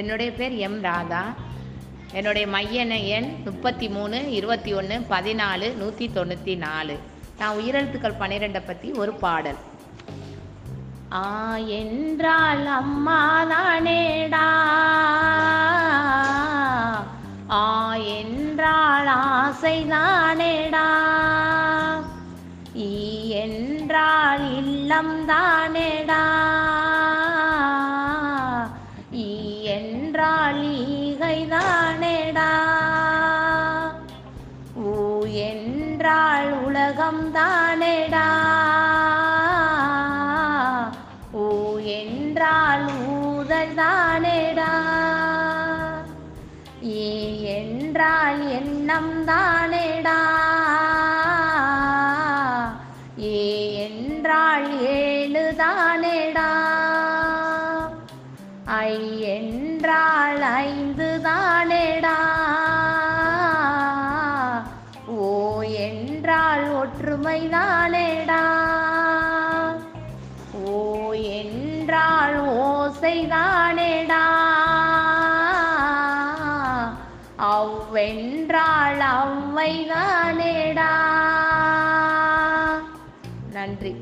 என்னுடைய பேர் எம் ராதா. என்னுடைய மையன எண் முப்பத்தி மூணு இருபத்தி ஒன்று பதினாலு நூற்றி தொண்ணூற்றி நாலு நான் உயிரெழுத்துக்கள் பன்னிரெண்டை பற்றி ஒரு பாடல். ஆ என்றால் அம்மா தானேடா. ஆ என்றால் ஆசை தானேடா. ஈ என்றால் இல்லம் தானேடா. என்றால் உலகம் தானேடா ஊ என்றால் ஊதல் தானேடா ஏ என்றால் எண்ணம் தானேடா ஏ என்றால் ஏழு தானேடா ஐ என்றால் ஐந்து தான் என்றால் தானேடா ஓ என்றால் ஓசைதானேடா. அவ்வென்றால் அவ்வைதானேடா. நன்றி.